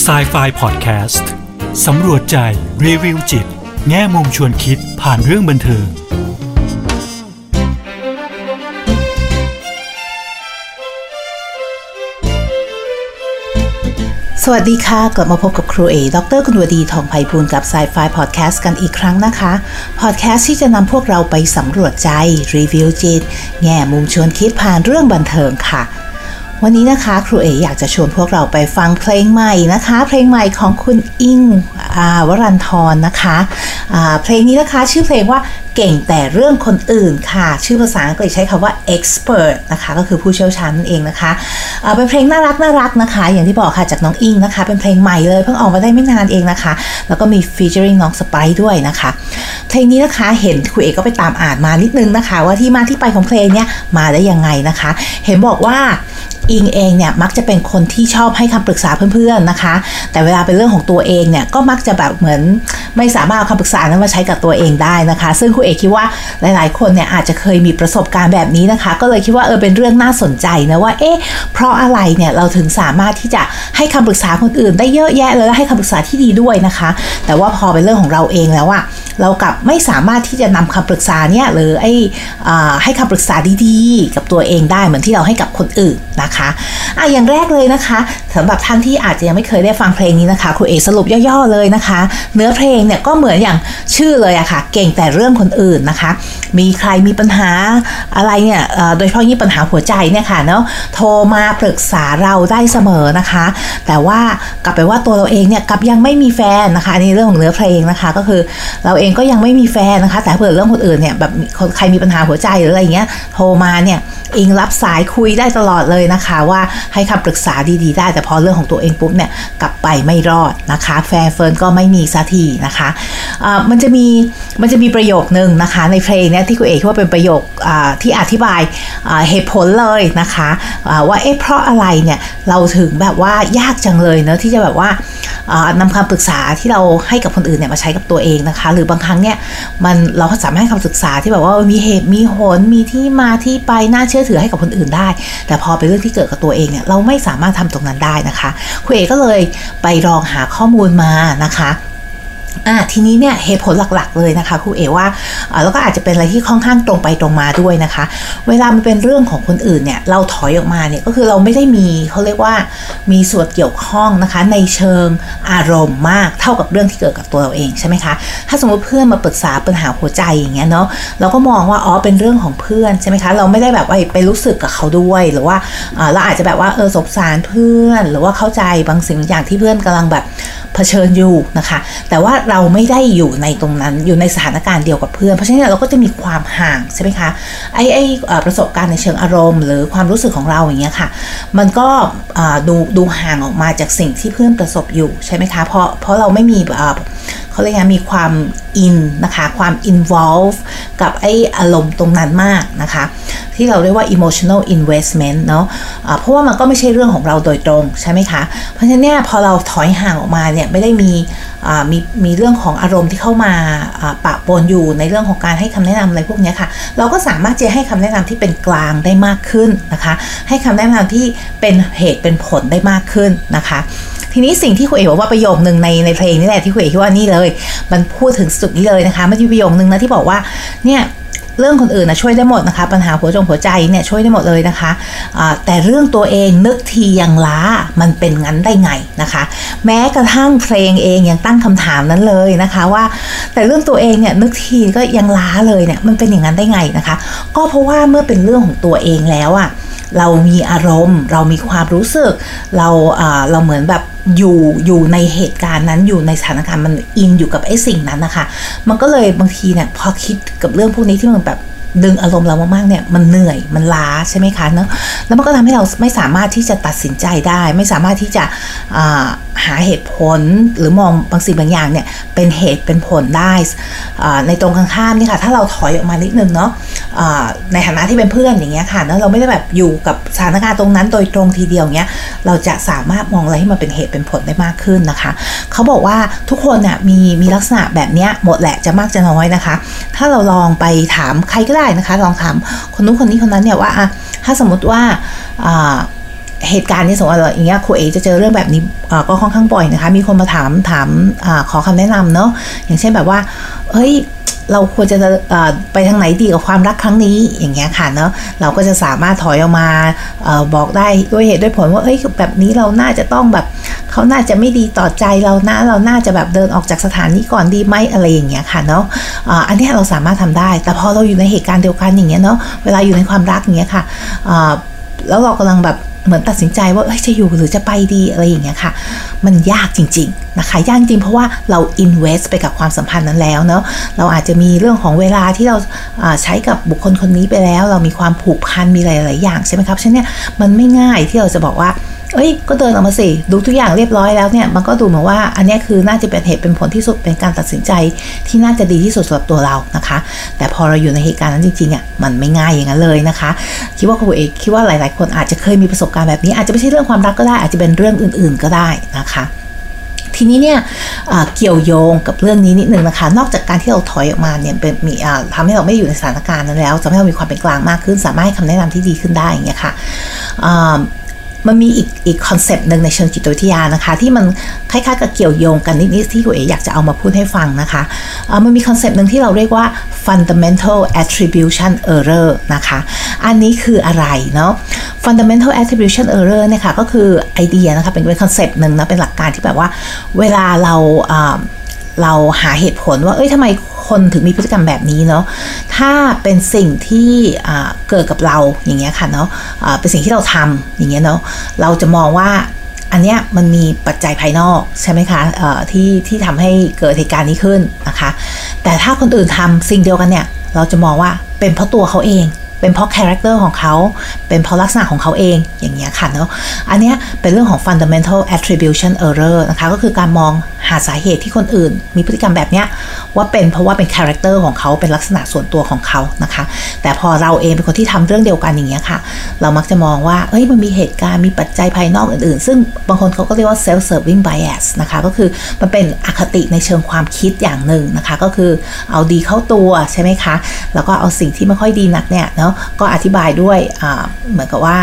s i ไฟพอดแคสต์สำรวจใจ รีวิวจิต แง่มุมชวนคิดผ่านเรื่องบันเทิงสวัสดีค่ะ กลับมาพบกับครูเอ ดร กุณวดี ทองไพบูลกับ s ซไฟพอดแคสต์กันอีกครั้งนะคะ พอดแคสต์ที่จะนำพวกเราไปสำรวจใจ รีวิวจิต แง่มุมชวนคิดผ่านเรื่องบันเทิงค่ะ วันนี้นะคะครูเออยากจะชวนพวกเราไปฟังเพลงใหม่นะคะ เพลงใหม่ของคุณอิงวรันทรนะคะะเพลงนี้นะคะชื่อเพลงว่าเก่งแต่เรื่องคนอื่นค่ะ ชื่อภาษาอังกฤษใช้คำว่า expert นะคะ ก็คือผู้เชี่ยวชาญนั่นเองนะคะะเป็นเพลงน่ารักน่ารักนะคะ อย่างที่บอกค่ะจากน้องอิงนะคะ เป็นเพลงใหม่เลย เพิ่งออกมาได้ไม่นานเองนะคะ แล้วก็มี featuring น้องสไปด้วยนะคะ เพลงนี้นะคะเห็นคุยเอกก็ไปตามอ่านมานิดนึงนะคะ ว่าที่มาที่ไปของเพลงเนี้ยมาได้ยังไงนะคะ เห็นบอกว่าอิงเองเนี่ยมักจะเป็นคนที่ชอบให้คำปรึกษาเพื่อนๆนะคะ แต่เวลาเป็นเรื่องของตัวเองเนี่ยก็มักจะแบบเหมือน ไม่สามารถเอาคำปรึกษานั้นมาใช้กับตัวเองได้นะคะ ซึ่งครูเอกคิดว่าหลาย ๆ คนเนี่ยอาจจะเคยมีประสบการณ์แบบนี้นะคะ ก็เลยคิดว่าเออเป็นเรื่องน่าสนใจนะว่าเอ๊ะเพราะอะไรเนี่ยเราถึงสามารถที่จะให้คำปรึกษาคนอื่น ได้เยอะแยะเลยและให้คำปรึกษาที่ดีด้วยนะคะ แต่ว่าพอเป็นเรื่องของเราเองแล้วอะเรากลับไม่สามารถที่จะนำคำปรึกษาเนี่ยหรือไอ้ให้คำปรึกษาดีๆ กับตัวเองได้เหมือนที่เราให้กับคนอื่นนะคะอะอย่างแรกเลยนะคะสำหรับท่านที่อาจจะยังไม่เคยได้ฟังเพลงนี้นะคะครูเอสรุปย่อๆเลยนะคะ เนื้อเพลงเนี่ยก็เหมือนอย่างชื่อเลยอะค่ะ เก่งแต่เรื่องคนอื่นนะคะ มีใครมีปัญหาอะไรเนี่ยโดยเฉพาะยิ่งปัญหาหัวใจเนี่ยค่ะเนาะโทรมาปรึกษาเราได้เสมอนะคะ แต่ว่ากลับไปว่าตัวเราเองเนี่ยกลับยังไม่มีแฟนนะคะอันนี้เรื่องของเนื้อเพลงนะคะ ก็คือเราเองก็ยังไม่มีแฟนนะคะ แต่เผื่อเรื่องคนอื่นเนี่ยแบบใครมีปัญหาหัวใจหรืออะไรเงี้ยโทรมาเนี่ยอิงรับสายคุยได้ตลอดเลยนะคะ ว่าให้คำปรึกษาดีๆ ได้แต่พอเรื่องของตัวเองปุ๊บเนี่ยกลับไปไม่รอดนะคะ แฟร์เฟิร์นก็ไม่มีสักทีนะคะะมันจะมีมันจะมีประโยคนึงนะคะในเพลงเนี่ยที่คุณเอ๋ว่าเป็นประโยคที่อธิบายเหตุผลเลยนะคะว่าเอ๊ะเพราะอะไรเนี่ยเราถึงแบบว่ายากจังเลยเนะที่จะแบบว่านำคำปรึกษาที่เราให้กับคนอื่นเนี่ยมาใช้กับตัวเองนะคะ หรือบางครั้งเนี่ยมันเราสามารถให้คำศึกษาที่แบบว่ามีเหตุมีผลมีที่มาที่ไปน่าเชื่อถือให้กับคนอื่นได้ แต่พอเป็นเรื่องที่เกิดกับตัวเองเนี่ยเราไม่สามารถทำตรงนั้นได้นะคะคุณเอกก็เลยไปลองหาข้อมูลมานะคะ อ่าทีนี้เนี่ยเหตุผลหลักๆเลยนะคะครูเอว่าแล้วก็อาจจะเป็นอะไรที่ค่อนข้างตรงไปตรงมาด้วยนะคะ เวลามันเป็นเรื่องของคนอื่นเนี่ยเราถอยออกมาเนี่ยก็คือเราไม่ได้มีเขาเรียกว่ามีส่วนเกี่ยวข้องนะคะ ในเชิงอารมณ์มากเท่ากับเรื่องที่เกิดกับตัวเราเองใช่ไหมคะถ้าสมมติเพื่อนมาปรึกษาปัญหาหัวใจอย่างเงี้ยเนาะเราก็มองว่าอ๋อเป็นเรื่องของเพื่อนใช่ไหมคะเราไม่ได้แบบว่าไปรู้สึกกับเขาด้วยหรือว่าเราอาจจะแบบว่าเออสงสารเพื่อน หรือว่าเข้าใจบางสิ่งบางอย่างที่เพื่อนกำลังแบบ เผชิญอยู่นะคะ แต่ว่าเราไม่ได้อยู่ในตรงนั้นอยู่ในสถานการณ์เดียวกับเพื่อน เพราะฉะนั้นเราก็จะมีความห่างใช่ไหมคะไอ้ไอ้ประสบการณ์ในเชิงอารมณ์ หรือความรู้สึกของเราอย่างเงี้ยค่ะ มันก็ดูดูห่างออกมาจากสิ่งที่เพื่อนประสบอยู่ใช่ไหมคะเพราะเพราะเราไม่มี เขาเรียกไงมีความอินนะคะความ involve กับไออารมณ์ตรงนั้นมากนะคะ ที่เราเรียกว่า emotional investment เนาะะเพราะว่ามันก็ไม่ใช่เรื่องของเราโดยตรงใช่ไหมคะเพราะฉะนั้นเนี่ยพอเราถอยห่างออกมาเนี่ยไม่ได้มีมีมีเรื่องของอารมณ์ที่เข้ามาปะปนอยู่ในเรื่องของการให้คำแนะนำอะไรพวกนี้ค่ะ เราก็สามารถจะให้คำแนะนำที่เป็นกลางได้มากขึ้นนะคะ ให้คำแนะนำที่เป็นเหตุเป็นผลได้มากขึ้นนะคะ ทีนี้สิ่งที่คุณเอ๋บอกว่าประโยคหนึ่งในในเพลงนี่แหละที่คุณเอ๋คิดว่านี่เลย มันพูดถึงสุดนี้เลยนะคะมันมีประโยคนึงนะที่บอกว่าเนี่ยเรื่องคนอื่นนะช่วยได้หมดนะคะ ปัญหาหัวจงหัวใจเนี่ยช่วยได้หมดเลยนะคะะแต่เรื่องตัวเองนึกทียังล้ามันเป็นงั้นได้ไงนะคะ แม้กระทั่งเพลงเองยังตั้งคำถามนั้นเลยนะคะว่า แต่เรื่องตัวเองเนี่ยนึกทีก็ยังล้าเลยเนี่ยมันเป็นอย่างนั้นได้ไงนะคะ ก็เพราะว่าเมื่อเป็นเรื่องของตัวเองแล้วอะ่ะเรามีอารมณ์ เรามีความรู้สึก เราเราเหมือนแบบ อยู่อยู่ในเหตุการณ์นั้นอยู่ในสถานการณ์มันอินอยู่กับไอ้สิ่งนั้นนะคะ มันก็เลยบางทีเนี่ยพอคิดกับเรื่องพวกนี้ที่มันแบบดึงอารมณ์เรามากๆเนี่ยมันเหนื่อยมันล้าใช่ไหมคะเนาะแล้วมันก็ทำให้เราไม่สามารถที่จะตัดสินใจได้ ไม่สามารถที่จะหาเหตุผลหรือมองบางสิ่งบางอย่างเนี่ยเป็นเหตุเป็นผลได้ในตรงข้ามนี่ค่ะ ถ้าเราถอยออกมานิดนึงเนาะในฐานะที่เป็นเพื่อนอย่างเงี้ยค่ะเนาะเราไม่ได้แบบอยู่กับสถานการณ์ตรงนั้นโดยตรงทีเดียวเงี้ยเราจะสามารถมองอะไรให้มันเป็นเหตุเป็นผลได้มากขึ้นนะคะเขาบอกว่าทุกคนเนี่ยมีมีลักษณะแบบเนี้ยหมดแหละจะมากจะน้อยนะคะ ถ้าเราลองไปถามใครก็ได้นะคะ ลองถามคนนู้นคนนี้คนนั้นเนี่ยว่าถ้าสมมติว่า เหตุการณ์นี้สมมติว่าอย่างเงี้ยครูเอจะเจอเรื่องแบบนี้ก็ค่อนข้างบ่อยนะคะ มีคนมาถามถามอขอคำแนะนำเนาะอย่างเช่นแบบว่าเฮ้ยเราควรจะไปทางไหนดีกับความรักครั้งนี้อย่างเงี้ยค่ะเนาะเราก็จะสามารถถอยออกมาอบอกได้ด้วยเหตุด้วยผลว่าเอ้ยแบบนี้เราน่าจะต้องแบบเขาน่าจะไม่ดีต่อใจเรานะเราน่าจะแบบเดินออกจากสถานนี้ก่อนดีไหมอะไรอย่างเงี้ยค่ะเนาะอันนี้เราสามารถทำได้ แต่พอเราอยู่ในเหตุการณ์เดียวกันอย่างเงี้ยเนาะเวลาอยู่ในความรักอย่างเงี้ยค่ะแล้วเรากำลังแบบ เหมือนตัดสินใจว่าจะอยู่หรือจะไปดีอะไรอย่างเงี้ยค่ะ มันยากจริงๆนะคะยากจริงเพราะว่าเรา invest ไปกับความสัมพันธ์นั้นแล้วเนาะเราอาจจะมีเรื่องของเวลาที่เราใช้กับบุคคลคนนี้ไปแล้ว เรามีความผูกพันมีหลายๆอย่างใช่ไหมครับฉะนั้นเนี่ยมันไม่ง่ายที่เราจะบอกว่า เอ้ย ก็เดินออกมาสิ ดูทุกอย่างเรียบร้อยแล้วเนี่ย มันก็ดูเหมือนว่า อันนี้คือน่าจะเป็นเหตุเป็นผลที่สุด เป็นการตัดสินใจที่น่าจะดีที่สุดสำหรับตัวเรานะคะ แต่พอเราอยู่ในเหตุการณ์นั้นจริงๆอะ มันไม่ง่ายอย่างนั้นเลยนะคะ คิดว่าครูเอกคิดว่าหลาย ๆ คนอาจจะเคยมีประสบการณ์แบบนี้ อาจจะไม่ใช่เรื่องความรักก็ได้ อาจจะเป็นเรื่องอื่น ๆ ก็ได้นะคะทีนี้เนี่ยเกี่ยวโยงกับเรื่องนี้นิดนึงนะคะ นอกจากการที่เราถอยออกมาเนี่ยเป็นมีทำให้เราไม่อยู่ในสถานการณ์นั้นแล้วทำให้เรามีความเป็นกลางมากขึ้น สามารถให้คำแนะนำที่ดีขึ้นได้อย่างเงี้ยค่ะ มันมีอีกอีกคอนเซปต์หนึ่งในเชิงจิตวิทยานะคะ ที่มันคล้ายๆกับเกี่ยวโยงกันนิดๆที่คุณเอ๋อยากจะเอามาพูดให้ฟังนะคะมันมี concept หนึ่งที่เราเรียกว่า fundamental attribution error นะคะ อันนี้คืออะไรเนาะ fundamental attribution error เนี่ยค่ะก็คือไอเดียนะคะเป็นเป็น concept หนึ่งนะเป็นหลักการที่แบบว่าเวลาเราเราหาเหตุผลว่า เอ้ยทำไม คนถึงมีพฤติกรรมแบบนี้เนาะถ้าเป็นสิ่งที่เกิดกับเราอย่างเงี้ยค่ะเนาะเป็นสิ่งที่เราทำอย่างเงี้ยเนาะเราจะมองว่าอันเนี้ยมันมีปัจจัยภายนอกใช่ไหมคะที่ที่ทำให้เกิดเหตุการณ์นี้ขึ้นนะคะ แต่ถ้าคนอื่นทำสิ่งเดียวกันเนี่ยเราจะมองว่าเป็นเพราะตัวเขาเอง เป็นเพราะ character ของเขา เป็นเพราะลักษณะของเขาเองอย่างเงี้ยค่ะเนาะอันเนี้ยเป็นเรื่องของ fundamental attribution error นะคะก็คือการมองหาสาเหตุที่คนอื่น มีพฤติกรรมแบบเนี้ยว่าเป็นเพราะว่าเป็น character ของเขาเป็นลักษณะส่วนตัวของเขานะคะ แต่พอเราเองเป็นคนที่ทำเรื่องเดียวกันอย่างเงี้ยค่ะ เรามักจะมองว่าเอ้ยมันมีเหตุการณ์มีปัจจัยภายนอกอื่นๆ ซึ่งบางคนเขาก็เรียกว่า self serving bias นะคะก็คือมันเป็นอคติในเชิงความคิดอย่างหนึ่งนะคะ ก็คือเอาดีเข้าตัวใช่ไหมคะ แล้วก็เอาสิ่งที่ไม่ค่อยดีนักเนี่ยเนาะก็อธิบายด้วยเหมือนกับว่า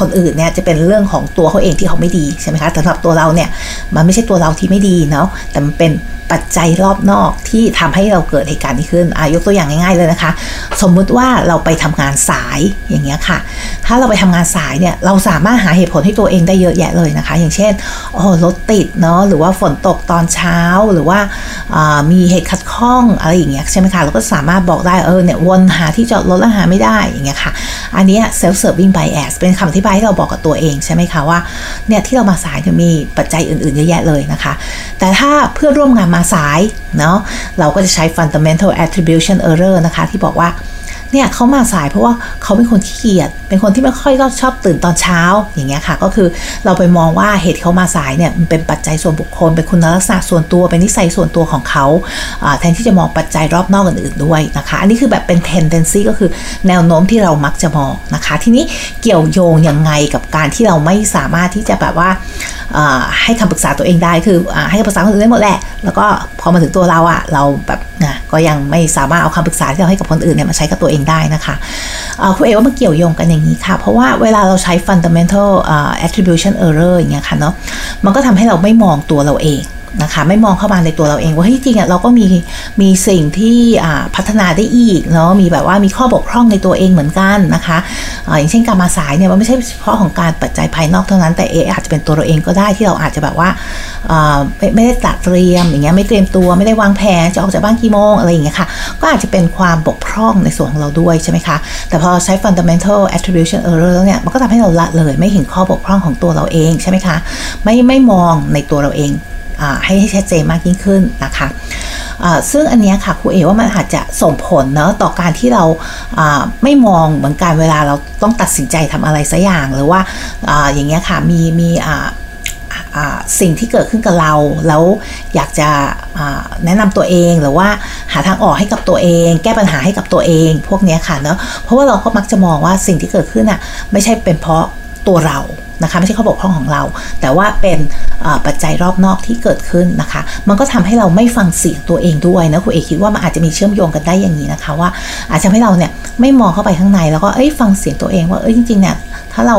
คนอื่นเนี่ยจะเป็นเรื่องของตัวเขาเองที่เขาไม่ดีใช่ไหมคะสำหรับตัวเราเนี่ยมันไม่ใช่ตัวเราที่ไม่ดีเนาะแต่มันเป็นปัจจัยรอบนอกที่ทำให้เราเกิดเหตุการณ์นี้ขึ้นอายกตัวอย่างง่ายๆเลยนะคะ สมมุติว่าเราไปทำงานสายอย่างเงี้ยค่ะ ถ้าเราไปทำงานสายเนี่ยเราสามารถหาเหตุผลให้ตัวเองได้เยอะแยะเลยนะคะ อย่างเช่นโอ้รถติดเนาะหรือว่าฝนตกตอนเช้าหรือว่ามีเหตุขัดข้องอะไรอย่างเงี้ยใช่ไหมคะเราก็สามารถบอกได้เออเนี่ยวนหาที่จอดรถแล้วหาไม่ได้อย่างเงี้ยค่ะ อันนี้ self serving bias เป็นคำอธิบายที่เราบอกกับตัวเองใช่ไหมคะว่าเนี่ยที่เรามาสายจะมีปัจจัยอื่นๆเยอะแยะเลยนะคะ แต่ถ้าเพื่อร่วมงานมาสายเนาะเราก็จะใช้ fundamental attribution error นะคะ ที่บอกว่า เนี่ยเขามาสายเพราะว่าเขาเป็นคนขี้เกียจเป็นคนที่ไม่ค่อยก็ชอบตื่นตอนเช้าอย่างเงี้ยค่ะ ก็คือเราไปมองว่าเหตุเขามาสายเนี่ยมันเป็นปัจจัยส่วนบุคคล เป็นคุณลักษณะส่วนตัวเป็นนิสัยส่วนตัวของเขาแทนที่จะมองปัจจัยรอบนอกอื่นๆด้วยนะคะ อันนี้คือแบบเป็น tendency ก็คือแนวโน้มที่เรามักจะมองนะคะ ทีนี้เกี่ยวโยงยังไงกับการที่เราไม่สามารถที่จะแบบว่าให้คำปรึกษาตัวเองได้คืออให้คำปรึกษาคนอื่นได้หมดแหละ แล้วก็พอมาถึงตัวเราอะเราแบบก็ยังไม่สามารถเอาคำปรึกษาที่เราให้กับคนอื่นเนี่ยมาใช้กับตัวเองได้นะคะคุณเอว่ามันเกี่ยวโยงกันอย่างนี้ค่ะ เพราะว่าเวลาเราใช้ fundamental attribution error อย่างเงี้ยค่ะเนาะมันก็ทำให้เราไม่มองตัวเราเอง นะคะ ไม่มองเข้ามาในตัวเราเองว่าเฮ้ยจริงอะเราก็มีมีสิ่งที่พัฒนาได้อีกเนาะมีแบบว่ามีข้อบกพร่องในตัวเองเหมือนกันนะคะอย่างเช่นการมาสายเนี่ยมันไม่ใช่เฉพาะของการปัจจัยภายนอกเท่านั้นแต่เออาจจะเป็นตัวเราเองก็ได้ที่เราอาจจะแบบว่าไม่ไม่ได้ตัดเตรียมอย่างเงี้ยไม่เตรียมตัวไม่ได้วางแผนจะออกจากบ้านกี่โมงอะไรอย่างเงี้ยค่ะก็อาจจะเป็นความบกพร่องในส่วนของเราด้วยใช่ไหมคะแต่พอใช้ fundamental attribution error แล้วเนี่ยมันก็ทำให้เราละเลยไม่เห็นข้อบกพร่องของตัวเราเองใช่ไหมคะไม่ไม่มองในตัวเราเอง ให้ชัดเจนมากยิ่งขึ้นนะคะซึ่งอันนี้ค่ะครูเอว่ามันอาจจะส่งผลเนาะต่อการที่เราไม่มองเหมือนกันเวลาเราต้องตัดสินใจทำอะไรสักอย่างหรือว่าออย่างเงี้ยค่ะมีมีสิ่งที่เกิดขึ้นกับเรา แล้วอยากจะแนะนำตัวเองหรือว่าหาทางออกให้กับตัวเอง แก้ปัญหาให้กับตัวเอง พวกนี้ค่ะเนาะเพราะว่าเราก็มักจะมองว่าสิ่งที่เกิดขึ้นอะไม่ใช่เป็นเพราะตัวเรา นะคะไม่ใช่ข้อบกพร่องของเรา แต่ว่าเป็นปัจจัยรอบนอกที่เกิดขึ้นนะคะ มันก็ทำให้เราไม่ฟังเสียงตัวเองด้วยนะคุณเอกคิดว่ามันอาจจะมีเชื่อมโยงกันได้อย่างนี้นะคะ ว่าอาจจะให้เราเนี่ยไม่มองเข้าไปข้างในแล้วก็เอ้ยฟังเสียงตัวเองว่าเอ้ยจริงๆเนี่ย ถ้าเรา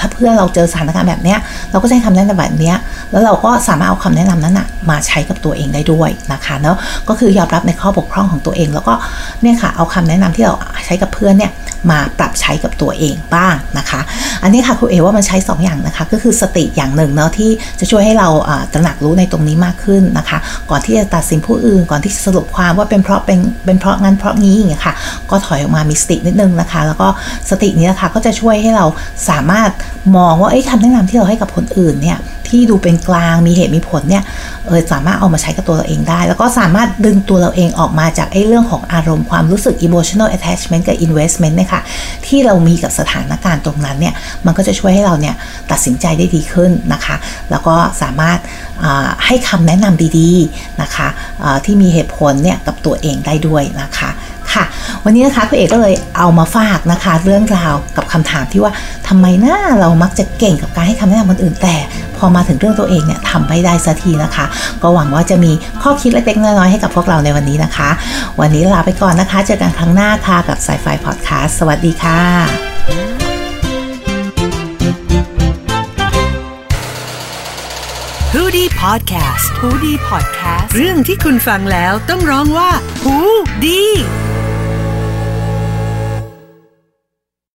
ถ้าเพื่อนเราเจอสถานการณ์แบบเนี้ยเราก็ใช้คำแนะนำแบบเนี้ยแล้วเราก็สามารถเอาคำแนะนำนั้นนะมาใช้กับตัวเองได้ด้วยนะคะเนาะก็คือยอมรับในข้อบกพร่องของตัวเอง แล้วก็เนี่ยค่ะเอาคำแนะนำที่เราใช้กับเพื่อนเนี่ยมาปรับใช้กับตัวเองบ้างนะคะ อันนี้ค่ะครูเอว่ามันใช้2ออย่างนะคะ ก็คือสติอย่างหนึ่งเนาะที่จะช่วยให้เราตระหนักรู้ในตรงนี้มากขึ้นนะคะ ก่อนที่จะตัดสินผู้อื่น ก่อนที่จะสรุปความว่าเป็นเพราะเป็นเป็นเพราะงั้นเพราะงี้อย่างเงี้ยค่ะ ก็ถอยออกมามีสตินิดนึงนะคะ แล้วก็สตินี้นะคะก็จะช่วยให้เราสามารถมองว่าไอ้คำแนะนำที่เราให้กับคนอื่นเนี่ยที่ดูเป็นกลางมีเหตุมีผลเนี่ยเออสามารถเอามาใช้กับตัวเราเองได้ แล้วก็สามารถดึงตัวเราเองออกมาจากไอ้เรื่องของอารมณ์ความรู้สึก emotional attachment กับ investment เนี่ยค่ะที่เรามีกับสถานการณ์ตรงนั้นเนี่ยมันก็จะช่วยให้เราเนี่ยตัดสินใจได้ดีขึ้นนะคะ แล้วก็สามารถให้คำแนะนำดีๆนะคะที่มีเหตุผลเนี่ยกับตัวเองได้ด้วยนะคะ วันนี้นะคะคุณเอกก็เลยเอามาฝากนะคะ เรื่องราวกับคำถามที่ว่าทำไมหน้าเรามักจะเก่งกับการให้คำแนะนำคนอื่น แต่พอมาถึงเรื่องตัวเองเนี่ยทำไม่ได้สักทีนะคะ ก็หวังว่าจะมีข้อคิดเล็กๆน้อยๆให้กับพวกเราในวันนี้นะคะ วันนี้ลาไปก่อนนะคะ เจอกันครั้งหน้าค่ะกับสายไฟพอดแคสต์สวัสดีค่ะฮูดี้พอดแคสต์ฮูดี้พอดแคสต์เรื่องที่คุณฟังแล้วต้องร้องว่าฮูดี